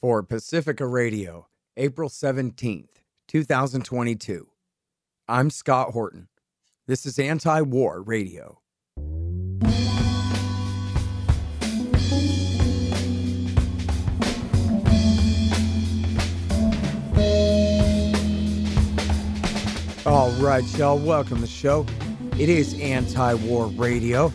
for Pacifica Radio, April 17th, 2022. I'm Scott Horton. This is Anti War Radio. All right, y'all, welcome to the show. It is Anti War Radio.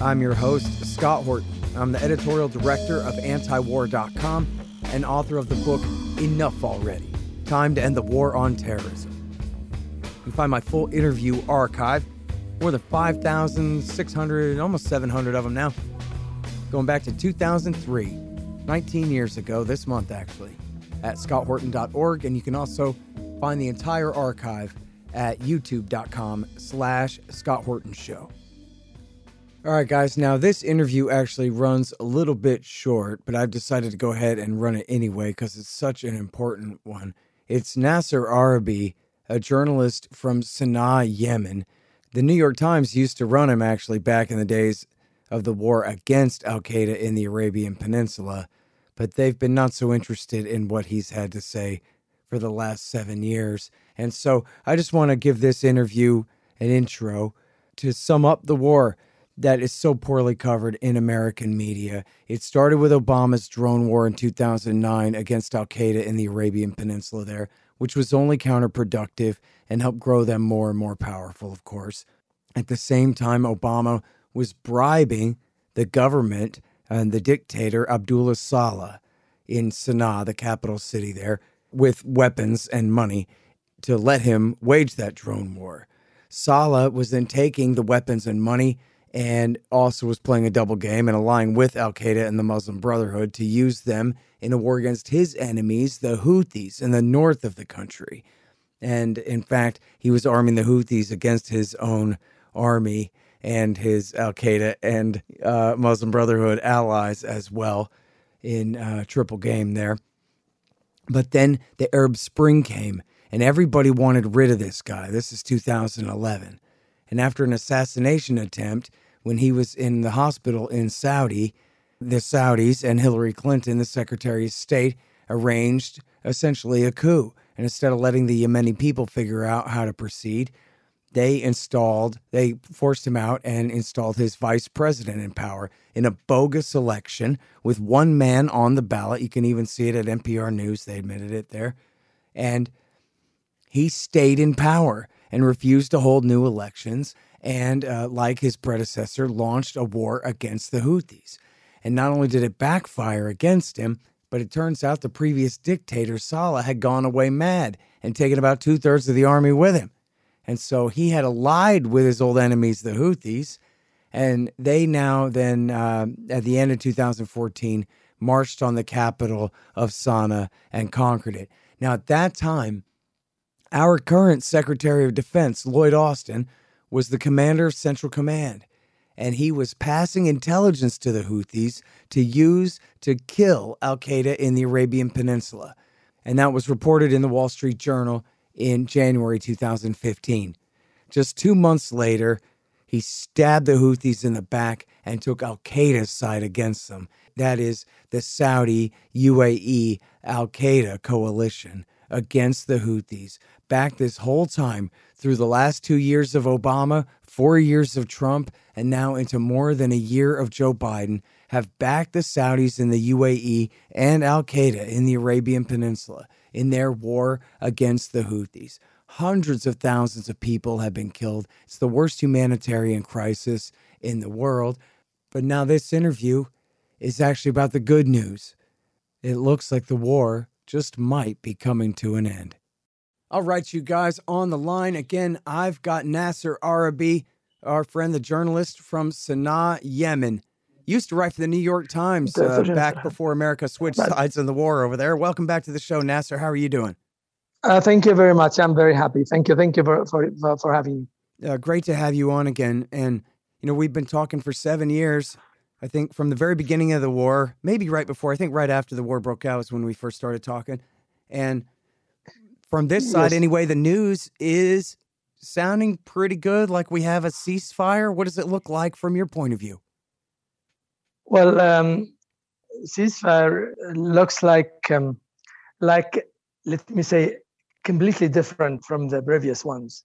I'm your host, Scott Horton. I'm the editorial director of antiwar.com and author of the book Enough Already Time to End the War on Terrorism. You can find my full interview archive, more than 5,600, almost 700 of them now, going back to 2003, 19 years ago, this month actually, at scotthorton.org. And you can also find the entire archive at youtube.com slash Scott Horton Show. All right, guys. Now, this interview actually runs a little bit short, but I've decided to go ahead and run it anyway because it's such an important one. It's Nasser Arabi, a journalist from Sana'a, Yemen. The New York Times used to run him actually back in the days of the war against Al Qaeda in the Arabian Peninsula, but they've been not so interested in what he's had to say for the last seven years. And so I just want to give this interview an intro to sum up the war that is so poorly covered in American media. It started with Obama's drone war in 2009 against Al Qaeda in the Arabian Peninsula there, which was only counterproductive and helped grow them more and more powerful, of course. At the same time, Obama was bribing the government and the dictator Abdullah Saleh in Sana'a, the capital city there, with weapons and money to let him wage that drone war. Saleh was then taking the weapons and money and also was playing a double game and allying with Al Qaeda and the Muslim Brotherhood to use them in a war against his enemies, the Houthis, in the north of the country. And in fact, he was arming the Houthis against his own army and his Al Qaeda and uh, Muslim Brotherhood allies as well in uh, triple game there. But then the Arab Spring came, and everybody wanted rid of this guy. This is 2011. And after an assassination attempt, when he was in the hospital in Saudi, the Saudis and Hillary Clinton, the Secretary of State, arranged essentially a coup. And instead of letting the Yemeni people figure out how to proceed, they installed, they forced him out and installed his vice president in power in a bogus election with one man on the ballot. You can even see it at NPR News. They admitted it there. And he stayed in power and refused to hold new elections. And uh, like his predecessor, launched a war against the Houthis. And not only did it backfire against him, but it turns out the previous dictator, Saleh, had gone away mad and taken about two thirds of the army with him. And so he had allied with his old enemies, the Houthis. And they now, then, uh, at the end of 2014, marched on the capital of Sana'a and conquered it. Now, at that time, our current Secretary of Defense, Lloyd Austin, was the commander of Central Command, and he was passing intelligence to the Houthis to use to kill Al Qaeda in the Arabian Peninsula. And that was reported in the Wall Street Journal in January 2015. Just two months later, he stabbed the Houthis in the back and took Al Qaeda's side against them. That is, the Saudi UAE Al Qaeda coalition against the Houthis. Back this whole time through the last two years of Obama, four years of Trump, and now into more than a year of Joe Biden, have backed the Saudis in the UAE and Al Qaeda in the Arabian Peninsula in their war against the Houthis. Hundreds of thousands of people have been killed. It's the worst humanitarian crisis in the world. But now, this interview is actually about the good news. It looks like the war just might be coming to an end. All right, you guys on the line again. I've got Nasser Arabi, our friend, the journalist from Sana'a, Yemen. Used to write for the New York Times uh, back before America switched sides in the war over there. Welcome back to the show, Nasser. How are you doing? Uh, thank you very much. I'm very happy. Thank you. Thank you for for, for having me. Uh, great to have you on again. And you know, we've been talking for seven years. I think from the very beginning of the war, maybe right before. I think right after the war broke out was when we first started talking. And from this side, anyway, the news is sounding pretty good. Like we have a ceasefire. What does it look like from your point of view? Well, um, ceasefire looks like um, like let me say completely different from the previous ones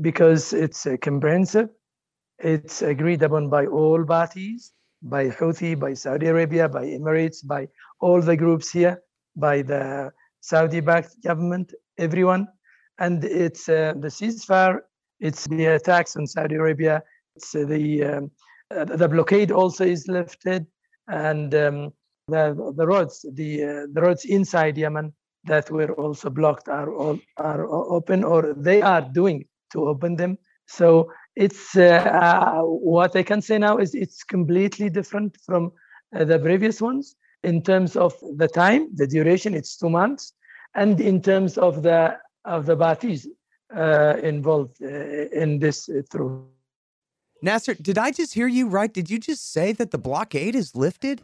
because it's uh, comprehensive. It's agreed upon by all parties, by Houthi, by Saudi Arabia, by Emirates, by all the groups here, by the Saudi-backed government, everyone. And it's uh, the ceasefire, it's the attacks on Saudi Arabia, it's uh, the um, uh, the blockade also is lifted, and um, the the roads, the uh, the roads inside Yemen that were also blocked are all are open, or they are doing to open them. So it's uh, what I can say now is it's completely different from the previous ones in terms of the time, the duration. It's two months, and in terms of the of the parties uh, involved uh, in this uh, through. Nasser, did I just hear you right? Did you just say that the blockade is lifted?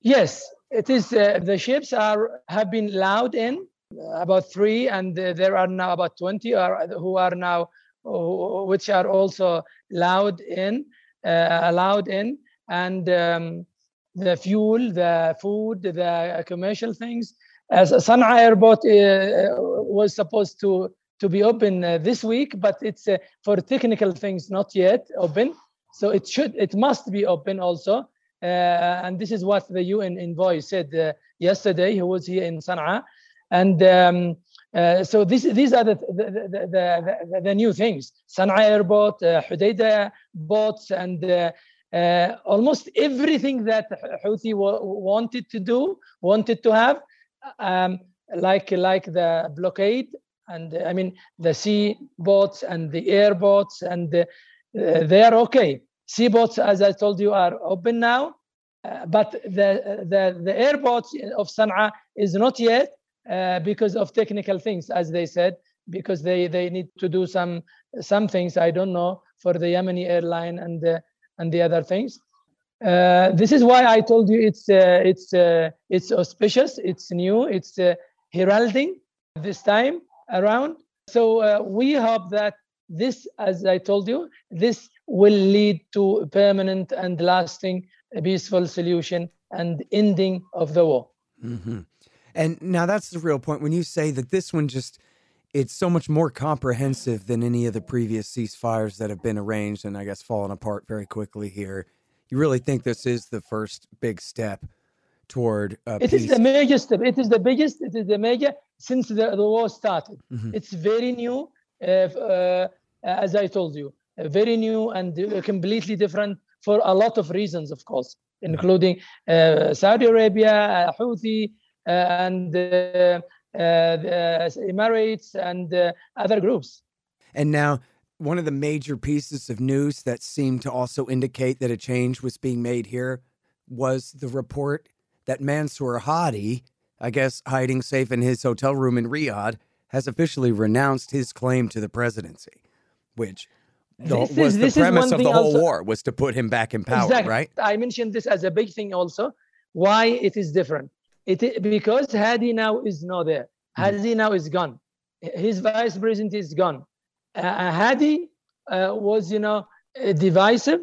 Yes, it is. Uh, the ships are have been allowed in about three, and uh, there are now about twenty are, who are now which are also allowed in uh, allowed in, and um, the fuel, the food, the commercial things. As Sana'a airport uh, was supposed to to be open uh, this week, but it's uh, for technical things not yet open. So it should, it must be open also. Uh, and this is what the UN envoy said uh, yesterday. He was here in Sana'a, and um, uh, so this, these are the the, the, the, new things. Sana'a airport, uh, Hodeidah boats, and uh, almost everything that Houthi wanted to do, wanted to have, um, like like the blockade and I mean the sea boats and the air boats, and uh, they are okay. Sea boats, as I told you, are open now, uh, but the the the airports of Sana'a is not yet uh, because of technical things, as they said, because they they need to do some some things I don't know for the Yemeni airline and the and the other things. Uh, this is why I told you it's uh, it's uh, it's auspicious, it's new, it's heralding this time around. So uh, we hope that this, as I told you, this will lead to a permanent and lasting peaceful solution and ending of the war. Mm-hmm. And now that's the real point. When you say that this one just, it's so much more comprehensive than any of the previous ceasefires that have been arranged and I guess fallen apart very quickly here. You really think this is the first big step toward uh, It is the major step. It is the biggest. It is the major since the, the war started. Mm-hmm. It's very new, uh, uh, as I told you, uh, very new and uh, completely different for a lot of reasons, of course, including uh, Saudi Arabia, Houthi, and the Emirates and other groups. And now, one of the major pieces of news that seemed to also indicate that a change was being made here was the report that Mansour Hadi, I guess hiding safe in his hotel room in Riyadh, has officially renounced his claim to the presidency, which the, was is, the premise of the whole also, war was to put him back in power, exactly. right? I mentioned this as a big thing also. Why it is different? It because Hadi now is not there. Hmm. Hadi now is gone. His vice president is gone. Uh, Hadi uh, was, you know, divisive,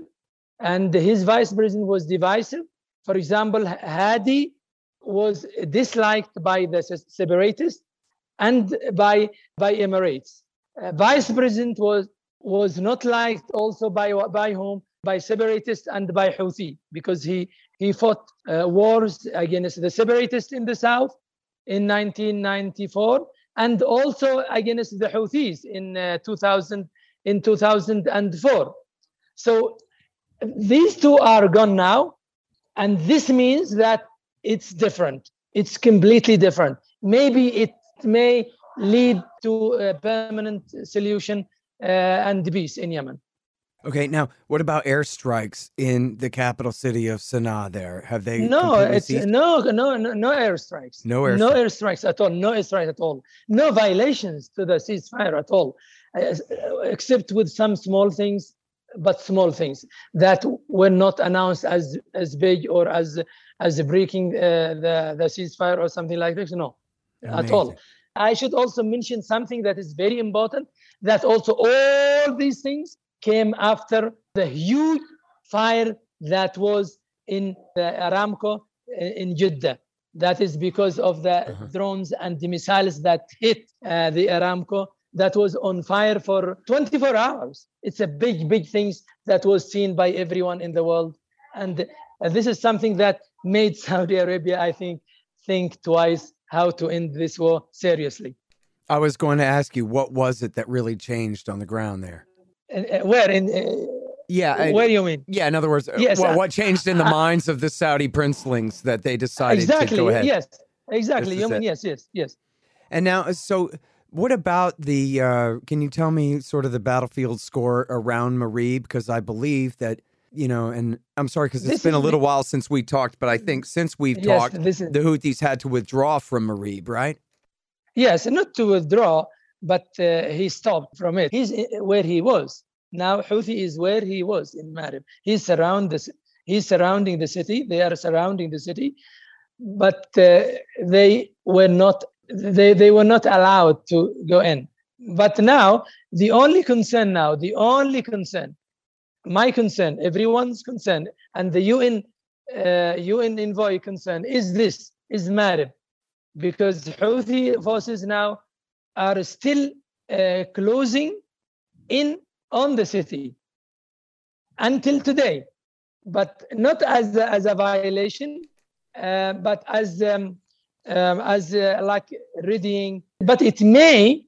and his vice president was divisive. For example, Hadi was disliked by the separatists and by by Emirates. Uh, Vice President was was not liked also by by whom by separatists and by Houthi because he he fought uh, wars against the separatists in the south in 1994 and also against the Houthis in uh, 2000 in 2004. So these two are gone now, and this means that it's different. It's completely different. Maybe it may lead to a permanent solution uh, and peace in Yemen. Okay, now what about airstrikes in the capital city of Sana'a? There have they? No, it's ceased? no, no, no, no airstrikes. No airstrikes. No airstrikes at all. No airstrikes at all. No violations to the ceasefire at all, uh, except with some small things, but small things that were not announced as as big or as as breaking uh, the, the ceasefire or something like this. No, Amazing. at all. I should also mention something that is very important that also all these things came after the huge fire that was in the Aramco in Jeddah. That is because of the uh-huh. drones and the missiles that hit uh, the Aramco that was on fire for 24 hours. It's a big, big thing that was seen by everyone in the world. And uh, this is something that made Saudi Arabia, I think, think twice how to end this war seriously. I was going to ask you, what was it that really changed on the ground there? Uh, where in? Uh, yeah, what do you mean? Yeah, in other words, uh, yes, well, what changed in the minds of the Saudi princelings that they decided exactly, to go ahead? Yes, exactly. You mean, yes, yes, yes. And now, so what about the? Uh, can you tell me sort of the battlefield score around Marib? Because I believe that you know, and I'm sorry because it's this been a little the, while since we talked, but I think since we've yes, talked, is, the Houthis had to withdraw from Marib, right? Yes, not to withdraw, but uh, he stopped from it. He's uh, where he was. Now Houthi is where he was in Marib. He's surround the, he's surrounding the city. They are surrounding the city, but uh, they were not they, they were not allowed to go in. But now the only concern now, the only concern my concern, everyone's concern, and the UN uh, UN envoy concern is this: is Marib, because Houthi forces now are still uh, closing in on the city until today, but not as a, as a violation, uh, but as um, um, as uh, like reading. But it may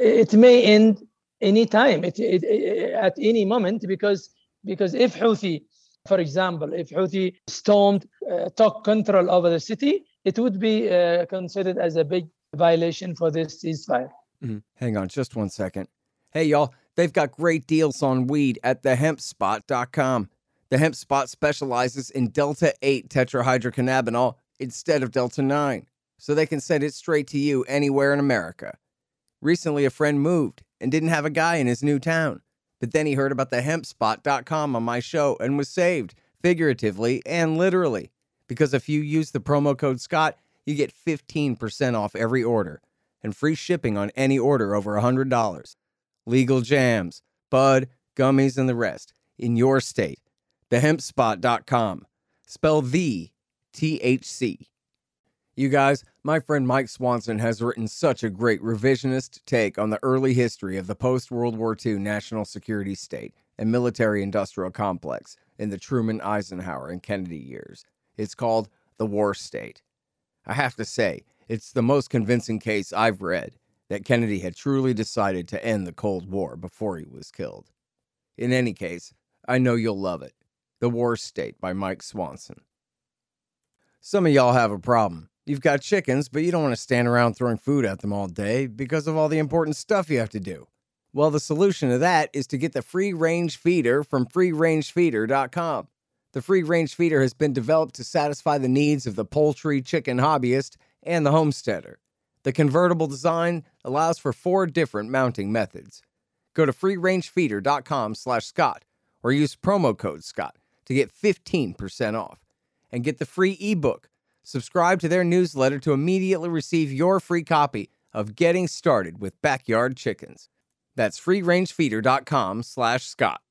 it may end any time it, it, it, at any moment because because if Houthi for example if Houthi stormed uh, took control over the city it would be uh, considered as a big violation for this ceasefire mm-hmm. hang on just one second hey y'all they've got great deals on weed at thehempspot.com the hemp spot specializes in delta 8 tetrahydrocannabinol instead of delta 9 so they can send it straight to you anywhere in america recently a friend moved and didn't have a guy in his new town. But then he heard about the hempspot.com on my show and was saved, figuratively and literally. Because if you use the promo code Scott, you get 15% off every order and free shipping on any order over $100. Legal jams, bud, gummies, and the rest in your state. Thehempspot.com. Spell the THC. You guys, my friend Mike Swanson has written such a great revisionist take on the early history of the post World War II national security state and military industrial complex in the Truman, Eisenhower, and Kennedy years. It's called The War State. I have to say, it's the most convincing case I've read that Kennedy had truly decided to end the Cold War before he was killed. In any case, I know you'll love it. The War State by Mike Swanson. Some of y'all have a problem. You've got chickens, but you don't want to stand around throwing food at them all day because of all the important stuff you have to do. Well, the solution to that is to get the free range feeder from freerangefeeder.com. The free range feeder has been developed to satisfy the needs of the poultry chicken hobbyist and the homesteader. The convertible design allows for four different mounting methods. Go to freerangefeeder.com/scott or use promo code Scott to get 15% off and get the free ebook Subscribe to their newsletter to immediately receive your free copy of Getting Started with Backyard Chickens. That's freerangefeeder.com slash Scott.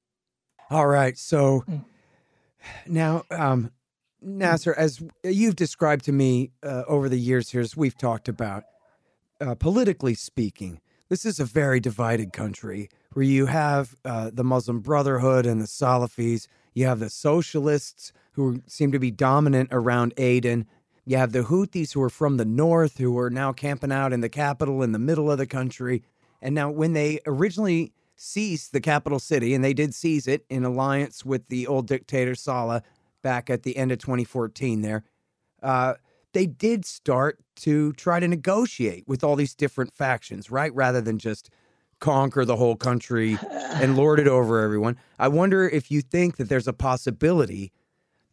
All right. So hmm. Now, um, Nasser, as you've described to me uh, over the years here, as we've talked about, uh, politically speaking, this is a very divided country where you have uh, the Muslim Brotherhood and the Salafis, you have the socialists who seem to be dominant around Aden, you have the Houthis who are from the north who are now camping out in the capital in the middle of the country. And now, when they originally seized the capital city, and they did seize it in alliance with the old dictator Saleh back at the end of 2014, there, uh, they did start to try to negotiate with all these different factions, right? Rather than just conquer the whole country and lord it over everyone. I wonder if you think that there's a possibility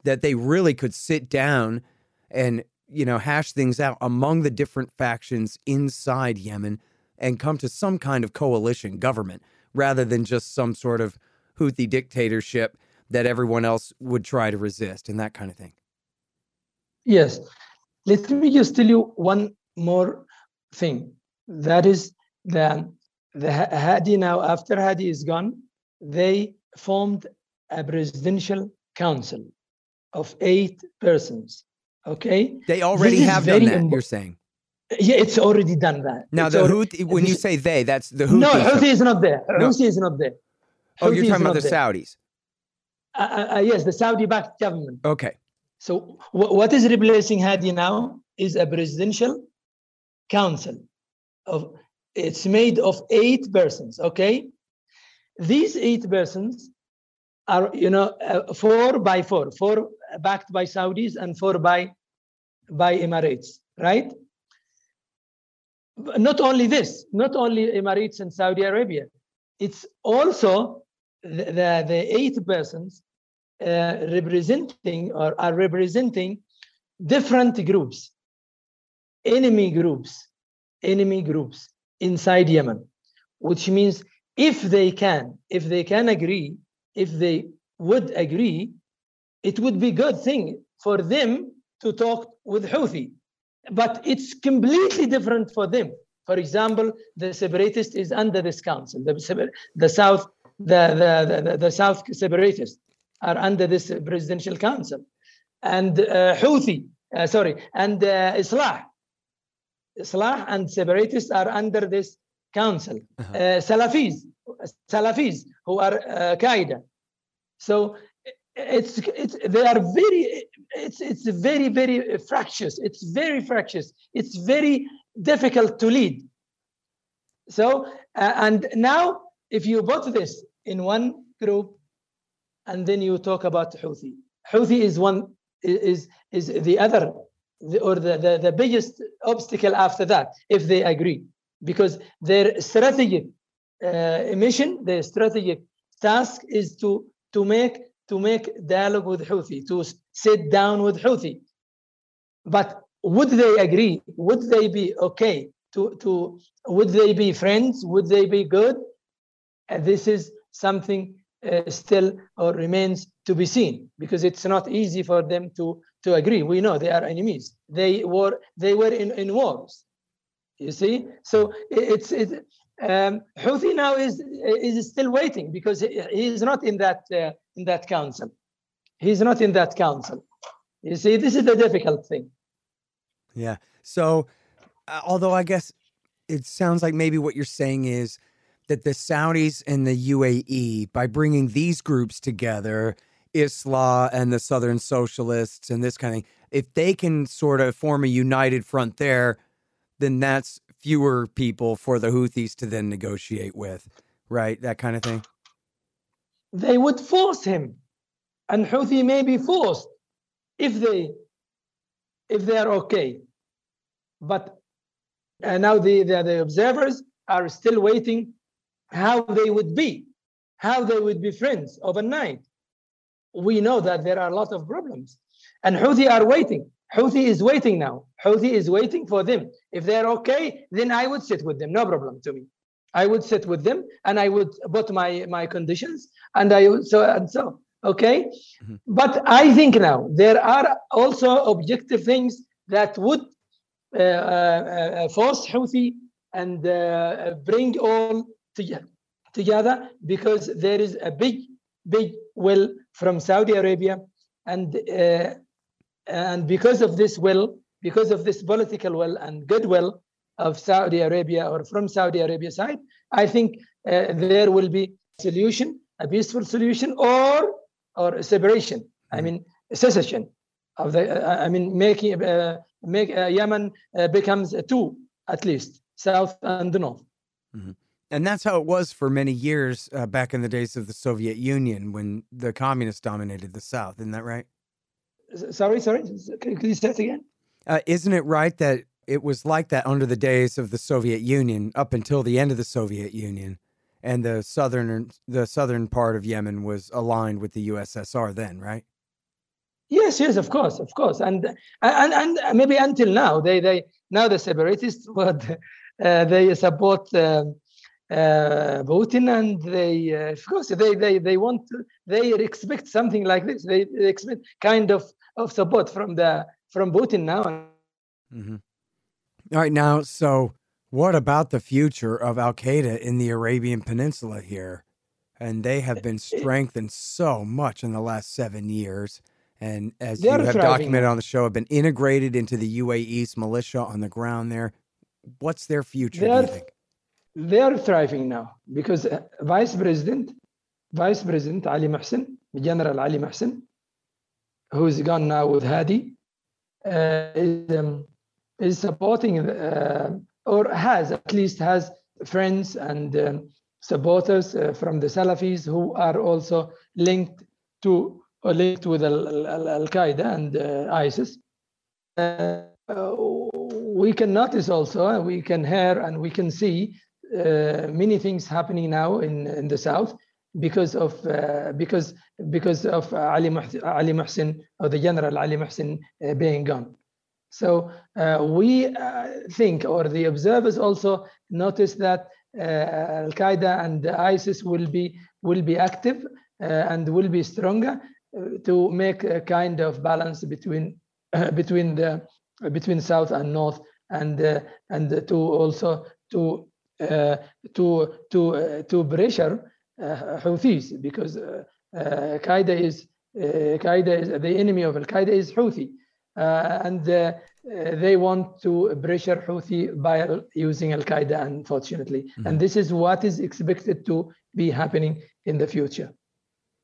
that they really could sit down and you know hash things out among the different factions inside Yemen and come to some kind of coalition government rather than just some sort of Houthi dictatorship that everyone else would try to resist and that kind of thing. Yes. Let me just tell you one more thing. That is the, the Hadi now, after Hadi is gone, they formed a presidential council of eight persons Okay. They already have done that. You're saying Yeah, it's already done that. now It's the already- Houthi. When you say they, that's the Houthis. no, Houthi is not there. No. Houthi is not there. oh, you're talking about the there. Saudis. Uh, uh, uh, yes, the Saudi-backed government. Okay. So wh- what is replacing Hadi now is a presidential council of it's made of eight persons. Okay, these eight persons are you know uh, four by four, four backed by Saudis and four by by Emirates, right? Not only this, not only Emirates and Saudi Arabia, it's also the, the, the eight persons uh, representing or are representing different groups, enemy groups, enemy groups inside Yemen, which means if they can, if they can agree, if they would agree, it would be good thing for them to talk with Houthi. But it's completely different for them. For example, the separatist is under this council. The, the South, the, the, the, the South separatists are under this presidential council. And uh, Houthi, uh, sorry, and uh, Islah, Islah and separatists are under this council. Uh-huh. Uh, Salafis, Salafis who are uh, Qaeda. So it's it's they are very it's it's very very fractious. It's very fractious. It's very difficult to lead. So uh, and now if you put this in one group, and then you talk about Houthi. Houthi is one is is the other the, or the, the the biggest obstacle after that if they agree because their strategic uh, mission, their strategic task is to to make to make dialogue with Houthi, to sit down with Houthi. But would they agree? Would they be okay? To to would they be friends? Would they be good? And this is something uh, still or remains to be seen because it's not easy for them to to agree. We know they are enemies. They were they were in, in wars. You see, so it's it. Um, Houthi now is is still waiting because he is not in that uh, in that council. He's not in that council. You see, this is the difficult thing. Yeah. So, uh, although I guess it sounds like maybe what you're saying is that the Saudis and the UAE, by bringing these groups together, Islah and the Southern Socialists and this kind of thing, if they can sort of form a united front there, then that's fewer people for the Houthis to then negotiate with, right? That kind of thing. They would force him, and Houthi may be forced if they if they are okay. But uh, now the, the the observers are still waiting how they would be, how they would be friends overnight. We know that there are a lot of problems, and Houthi are waiting. Houthi is waiting now. Houthi is waiting for them. If they're okay, then I would sit with them. No problem to me. I would sit with them and I would put my my conditions and I would so and so. Okay, Mhm. but I think now there are also objective things that would uh, uh, uh, force Houthi and uh, bring all to, together because there is a big, big will from Saudi Arabia, and uh, and because of this will, because of this political will and goodwill of Saudi Arabia or from Saudi Arabia side, I think uh, there will be solution, a peaceful solution, or or separation. I Mhm. mean secession of the. Uh, I mean making uh, make uh, Yemen uh, becomes a two at least, south and north. And that's how it was for many years uh, back in the days of the Soviet Union when the communists dominated the South. Isn't that right? Sorry, sorry. Could you say it again? Uh, isn't it right that it was like that under the days of the Soviet Union up until the end of the Soviet Union, and the southern the southern part of Yemen was aligned with the USSR then, right? Yes, yes, of course, of course, and and and maybe until now, they they now the separatists would uh, they support uh, uh, Putin, and they uh, of course they they they want to, they expect something like this. They, they expect kind of of support from the from Putin now. Mm-hmm. All right, now, so what about the future of Al Qaeda in the Arabian Peninsula here? And they have been strengthened so much in the last seven years. and as you have documented on the show, have been integrated into the UAE's militia on the ground there. What's their future? They are, they are thriving now because uh, Vice President, Vice President Ali Mohsen, General Ali Mohsen, who's gone now with Hadi, uh, is, um, is supporting uh, or has at least has friends and um, supporters uh, from the Salafis who are also linked to or linked with Al Qaeda and uh, ISIS. Uh, we can notice also, we can hear and we can see uh, many things happening now in, in the south because of uh, because because of Ali Muhsin, Ali Muhsin or the general Ali Muhsin uh, being gone. So uh, we uh, think, or the observers also notice that uh, Al Qaeda and ISIS will be will be active and will be stronger to make a kind of balance between between the between south and north, and and to also to to to to pressure Houthis because Qaeda is Qaeda is the enemy of Al Qaeda is Houthi. Uh, and uh, uh, they want to pressure Houthi by using Al Qaeda, unfortunately. Mm-hmm. And this is what is expected to be happening in the future.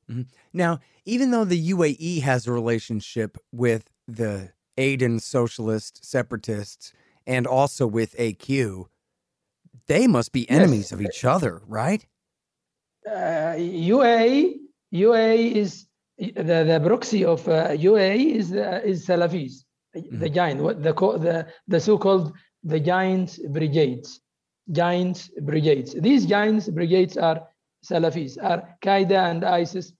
Mm-hmm. Now, even though the UAE has a relationship with the Aden socialist separatists and also with AQ, they must be enemies yes. of each other, right? Uh, UAE, UAE is the, the proxy of uh, UAE is uh, is Salafis, mm-hmm. the giant, the the the so-called the giant brigades, giant brigades. These giant brigades are Salafis, are Qaeda and ISIS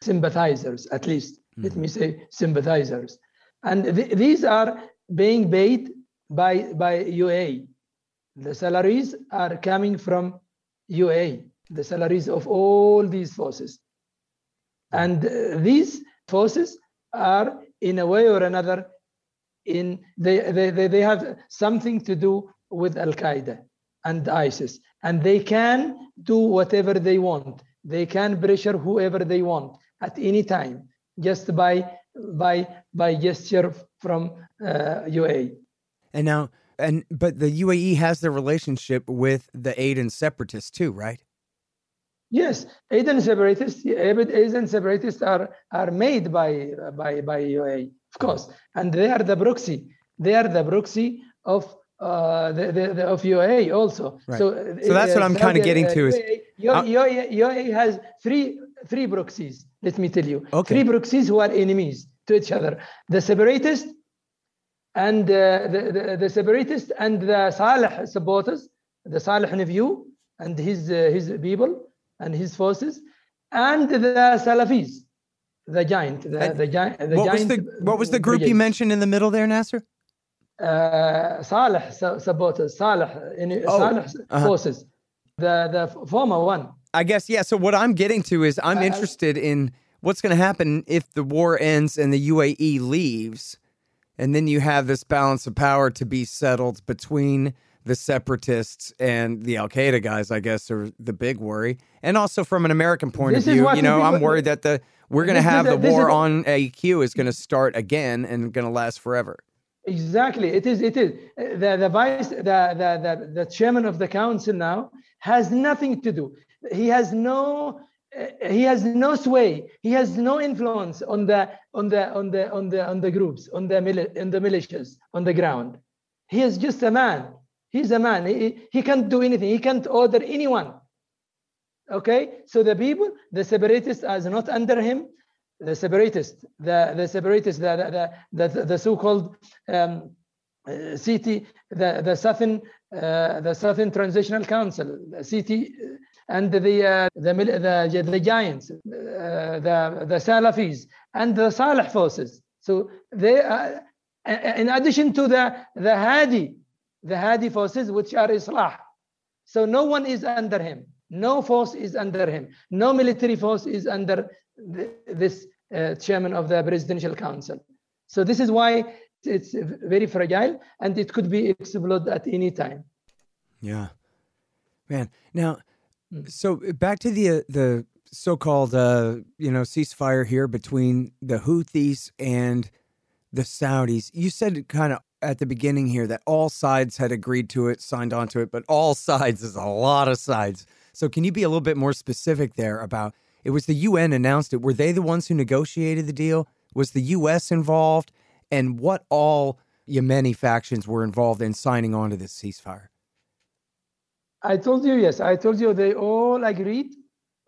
sympathizers, at least. Mm-hmm. Let me say sympathizers, and th- these are being paid by by UAE. The salaries are coming from UAE. The salaries of all these forces and uh, these forces are, in a way or another, in they, they, they have something to do with Al Qaeda and ISIS, and they can do whatever they want. They can pressure whoever they want at any time, just by by by gesture from uh, UAE. And now, and but the UAE has the relationship with the Aden separatists too, right? Yes, Aden separatists, Aden separatists are, are made by, by, by UAE, of course, and they are the proxy. They are the proxy of uh, the, the, the, of UAE also. Right. So, so that's uh, what I'm kind of getting to is UAE, UAE, has three three proxies. Let me tell you, okay. three proxies who are enemies to each other: the separatists and uh, the, the, the separatists and the Saleh supporters, the Saleh nephew and his uh, his people and his forces, and the Salafis, the giant, the, the, giant. The what giant was the what was the group brigade. you mentioned in the middle there, Nasser? Uh, Saleh supporters, Saleh, oh, Saleh uh-huh. forces, the the former one. I guess yeah. So what I'm getting to is I'm uh, interested in what's going to happen if the war ends and the UAE leaves, and then you have this balance of power to be settled between the separatists and the Al Qaeda guys, I guess, are the big worry. And also from an American point this of view, you know, I'm worried that the we're going to have the war on AQ is going to start again and going to last forever. Exactly, it is. It is uh, the the vice the, the the the chairman of the council now has nothing to do. He has no uh, he has no sway. He has no influence on the on the on the on the on the groups on the mili- on the militias on the ground. He is just a man He's a man. He, he can't do anything. He can't order anyone. Okay? So the people, the separatists are not under him. The separatists, the, the separatists, the, the, the, the so-called um, uh, STC, the, the Southern, uh, the Southern Transitional Council, the STC, uh, and the, uh, the, the, the giants, uh, the, the Salafis, and the Salih forces. So they, are, in addition to the, the Hadi, the Hadi forces, which are Islah. So no one is under him. No force is under him. No military force is under the, this uh, chairman of the Presidential Council. So this is why it's very fragile and it could be exploded at any time. Yeah, man. Now, hmm. so back to the uh, the so-called, uh, you know, ceasefire here between the Houthis and the Saudis. You said kind of at the beginning here that all sides had agreed to it, signed on to it, but all sides is a lot of sides. So can you be a little bit more specific there about it was the UN announced it. Were they the ones who negotiated the deal? Was the US involved? And what all Yemeni factions were involved in signing on to this ceasefire? I told you, yes, I told you they all agreed,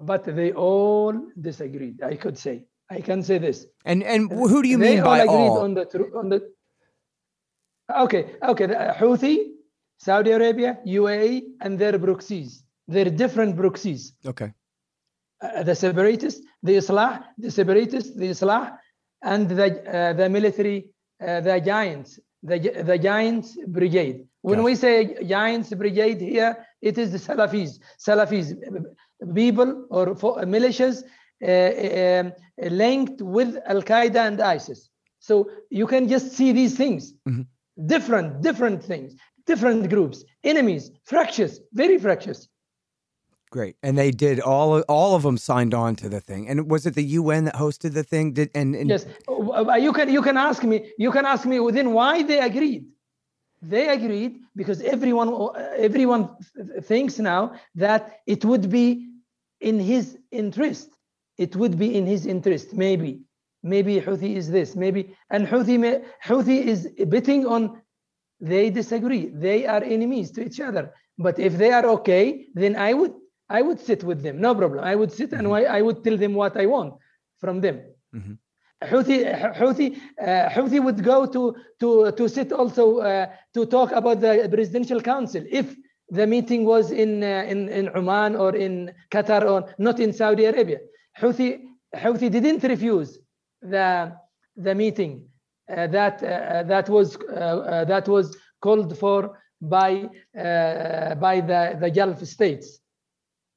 but they all disagreed, I could say. I can say this. And and uh, who do you they mean by all? all? On the, on the Okay, okay. The Houthi, Saudi Arabia, UAE, and their proxies. They're different proxies. Okay. Uh, the separatists, the Islah, the separatists, the Islah, and the uh, the military, uh, the giants, the the giants brigade. When we say giants brigade here, it is the Salafis, Salafis, people or militias uh, um, linked with Al Qaeda and ISIS. So you can just see these things. Mm-hmm different, different things, different groups, enemies, fractious, very fractious. Great, and they did all. All of them signed on to the thing. And was it the UN that hosted the thing? Did and, and yes, uh, you can you can ask me. You can ask me within why they agreed. They agreed because everyone uh, everyone thinks now that it would be in his interest. It would be in his interest, maybe maybe Houthi is this, maybe, and Houthi, Houthi is betting on they disagree. They are enemies to each other. But if they are okay, then I would I would sit with them, no problem. I would sit and mm-hmm. I would tell them what I want from them. Mm-hmm. Houthi, Houthi, uh, Houthi would go to to to sit also uh, to talk about the presidential council if the meeting was in uh, in in Oman or in Qatar or not in Saudi Arabia. Houthi Houthi didn't refuse the the meeting uh, that uh, that was uh, that was called for by by the the Gulf states,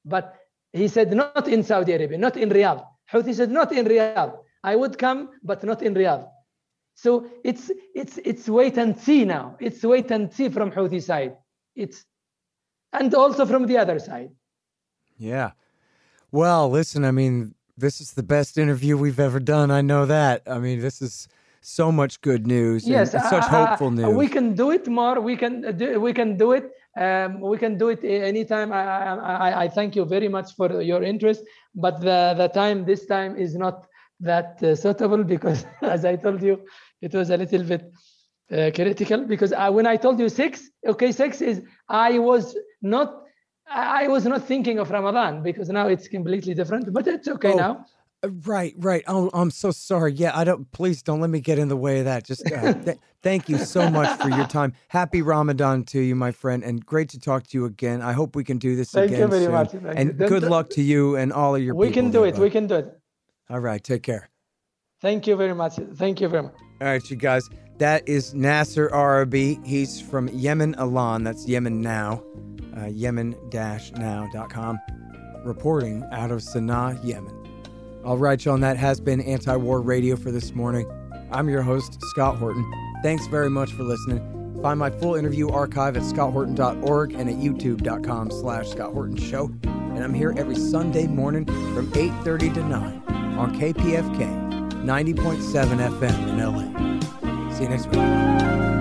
but he said not in Saudi Arabia, not in Riyadh. Houthi said not in Riyadh. I would come, but not in Riyadh. So it's it's it's wait and see now. It's wait and see from Houthi side. It's and also from the other side. Yeah. Well, listen, I mean, this is the best interview we've ever done. I know that. I mean, this is so much good news. Yes, such uh, hopeful uh, news. We can do it more. We can do. We can do it. Um, we can do it anytime. I, I, I thank you very much for your interest, but the the time this time is not that uh, suitable because, as I told you, it was a little bit uh, critical because I, when I told you six, okay, six is I was not I was not thinking of Ramadan because now it's completely different, but it's okay oh, now. Uh, right, right. Oh, I'm so sorry. Yeah, I don't. Please don't let me get in the way of that. Just uh, th- thank you so much for your time. Happy Ramadan to you, my friend, and great to talk to you again. I hope we can do this thank again. Thank you very soon. much. Thank and you. good luck to you and all of your. We can do it. We can do it. All right. Take care. Thank you very much. Thank you very much. All right, you guys. That is Nasser Arabi. He's from Yemen Alan. That's Yemen now uh, yemen-now.com, reporting out of Sana'a, Yemen. All right, y'all, that has been Anti-War Radio for this morning. I'm your host, Scott Horton. Thanks very much for listening. Find my full interview archive at scotthorton.org and at youtube.com slash Scott Horton Show. And I'm here every Sunday morning from 8.30 to 9 on KPFK 90.7 FM in LA. See you next week.